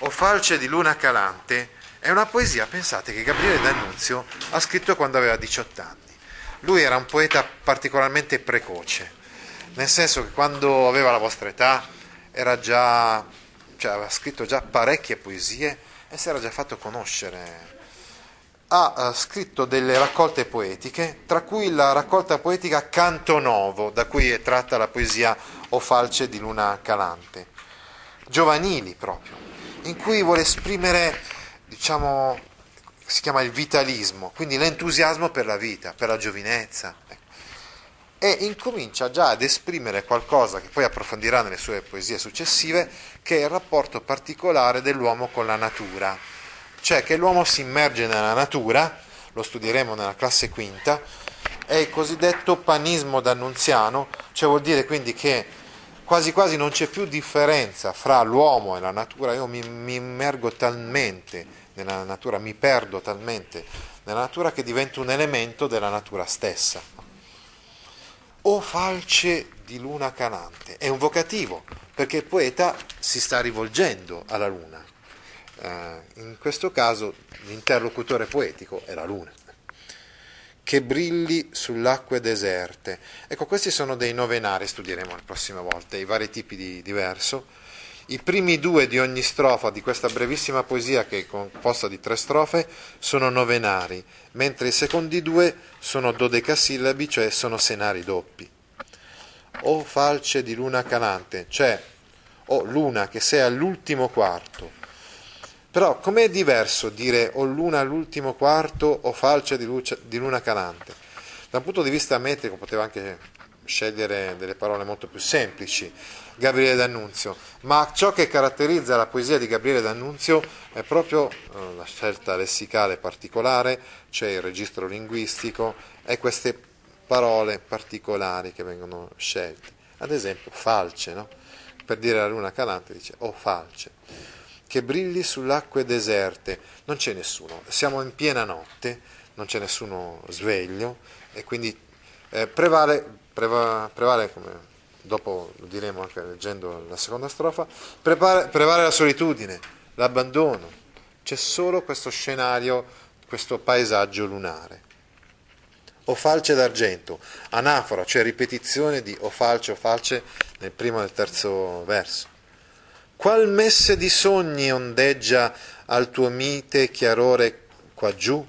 O falce di luna calante è una poesia, pensate, che Gabriele D'Annunzio ha scritto quando aveva 18 anni. Lui era un poeta particolarmente precoce, nel senso che quando aveva la vostra età già, cioè aveva scritto già parecchie poesie e si era già fatto conoscere. Ha uh, scritto delle raccolte poetiche, tra cui la raccolta poetica Canto Novo, da cui è tratta la poesia O falce di luna calante, giovanili proprio in cui vuole esprimere, diciamo, si chiama il vitalismo, quindi l'entusiasmo per la vita, per la giovinezza. E incomincia già ad esprimere qualcosa che poi approfondirà nelle sue poesie successive, che è il rapporto particolare dell'uomo con la natura, cioè che l'uomo si immerge nella natura, lo studieremo nella classe quinta, è il cosiddetto panismo d'annunziano, cioè vuol dire quindi che quasi quasi non c'è più differenza fra l'uomo e la natura, io mi, mi immergo talmente nella natura, mi perdo talmente nella natura che divento un elemento della natura stessa. O falce di luna canante, è un vocativo, perché il poeta si sta rivolgendo alla luna. Eh, in questo caso l'interlocutore poetico è la luna che brilli sull'acque deserte. Ecco, questi sono dei novenari, studieremo la prossima volta, i vari tipi di, di verso. I primi due di ogni strofa di questa brevissima poesia, che è composta di tre strofe, sono novenari, mentre i secondi due sono dodecasillabi, cioè sono senari doppi. O falce di luna calante, cioè o luna che sei all'ultimo quarto, però com'è diverso dire o luna all'ultimo quarto o falce di, luce, di luna calante? Da un punto di vista metrico poteva anche scegliere delle parole molto più semplici, Gabriele D'Annunzio, ma ciò che caratterizza la poesia di Gabriele D'Annunzio è proprio eh, la scelta lessicale particolare, cioè il registro linguistico e queste parole particolari che vengono scelte. Ad esempio, falce, no? per dire la luna calante dice o falce che brilli sull'acque deserte. Non c'è nessuno, siamo in piena notte, non c'è nessuno sveglio e quindi eh, prevale, prevale, prevale, come dopo lo diremo anche leggendo la seconda strofa, prevale, prevale la solitudine, l'abbandono. C'è solo questo scenario, questo paesaggio lunare. O falce d'argento, anafora, cioè ripetizione di o falce o falce nel primo e nel terzo verso. Qual messe di sogni ondeggia al tuo mite chiarore qua giù?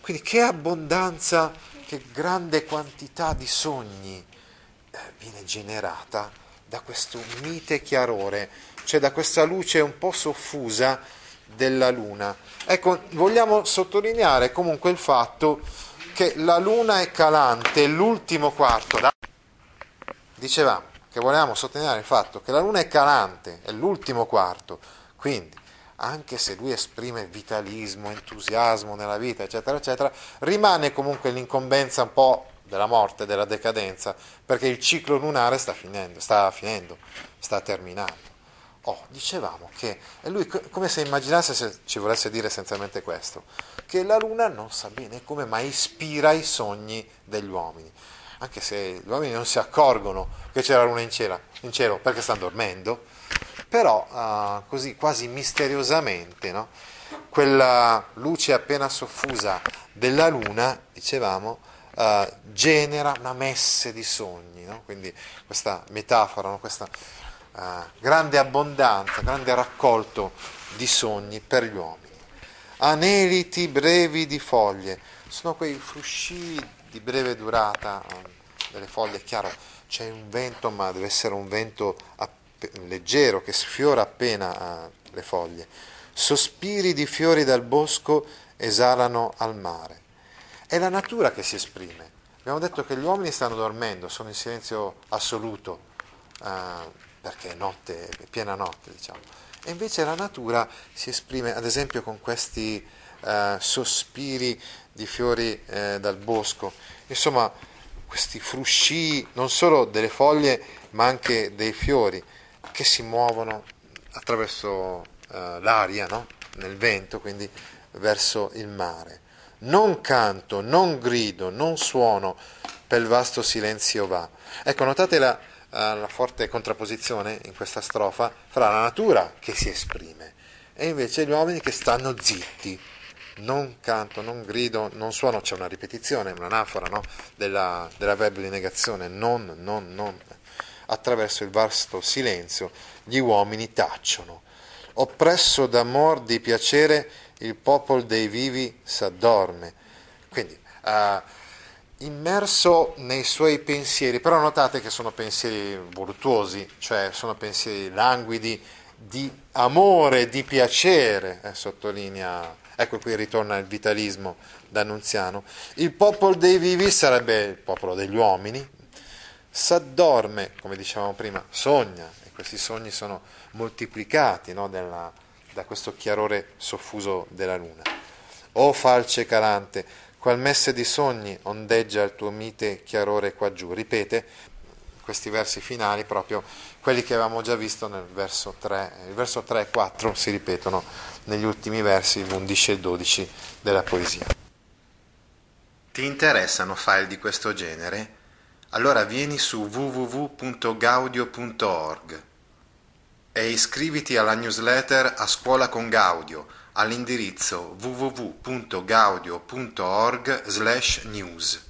Quindi che abbondanza, che grande quantità di sogni eh, viene generata da questo mite chiarore, cioè da questa luce un po' soffusa della luna. Ecco, vogliamo sottolineare comunque il fatto che la luna è calante, l'ultimo quarto. Dicevamo, che volevamo sottolineare il fatto che la Luna è calante, è l'ultimo quarto, quindi anche se lui esprime vitalismo, entusiasmo nella vita, eccetera, eccetera, rimane comunque l'incombenza un po' della morte, della decadenza, perché il ciclo lunare sta finendo, sta finendo, sta terminando. Oh, dicevamo che, e lui come se immaginasse se ci volesse dire essenzialmente questo, che la luna non sa bene come, ma ispira i sogni degli uomini anche se gli uomini non si accorgono che c'è la luna in cielo, in cielo perché stanno dormendo, però uh, così quasi misteriosamente, no? quella luce appena soffusa della luna, dicevamo, uh, genera una messe di sogni, no? quindi questa metafora, no? questa uh, grande abbondanza, grande raccolto di sogni per gli uomini. Aneliti brevi di foglie, sono quei frusci di breve durata um, delle foglie, è chiaro, c'è un vento, ma deve essere un vento app- leggero che sfiora appena uh, le foglie. Sospiri di fiori dal bosco esalano al mare. È la natura che si esprime. Abbiamo detto che gli uomini stanno dormendo, sono in silenzio assoluto, uh, perché è notte, è piena notte, diciamo. E invece la natura si esprime, ad esempio, con questi uh, sospiri di fiori uh, dal bosco. Insomma, questi frusci non solo delle foglie, ma anche dei fiori che si muovono attraverso l'aria, no? nel vento, quindi verso il mare. Non canto, non grido, non suono, per il vasto silenzio va. Ecco, notate la, uh, la forte contrapposizione in questa strofa fra la natura che si esprime e invece gli uomini che stanno zitti. Non canto, non grido, non suono, c'è una ripetizione, un'anafora no? della, della verbo di negazione, non, non, non. Attraverso il vasto silenzio gli uomini tacciono. Oppresso d'amor, di piacere, il popolo dei vivi s'addorme. Quindi, uh, immerso nei suoi pensieri, però notate che sono pensieri voluttuosi, cioè sono pensieri languidi di amore, di piacere, eh, sottolinea, ecco qui ritorna il vitalismo d'Annunziano. Il popolo dei vivi sarebbe il popolo degli uomini, s'addorme, come dicevamo prima, sogna, e questi sogni sono moltiplicati no, della, da questo chiarore soffuso della luna. O falce calante, qual messe di sogni ondeggia il tuo mite chiarore qua giù. Ripete questi versi finali, proprio quelli che avevamo già visto nel verso 3. Il verso 3 e 4 si ripetono negli ultimi versi, l'11 e il 12 della poesia. Ti interessano file di questo genere? Allora vieni su www.gaudio.org e iscriviti alla newsletter A Scuola con Gaudio all'indirizzo www.gaudio.org/news.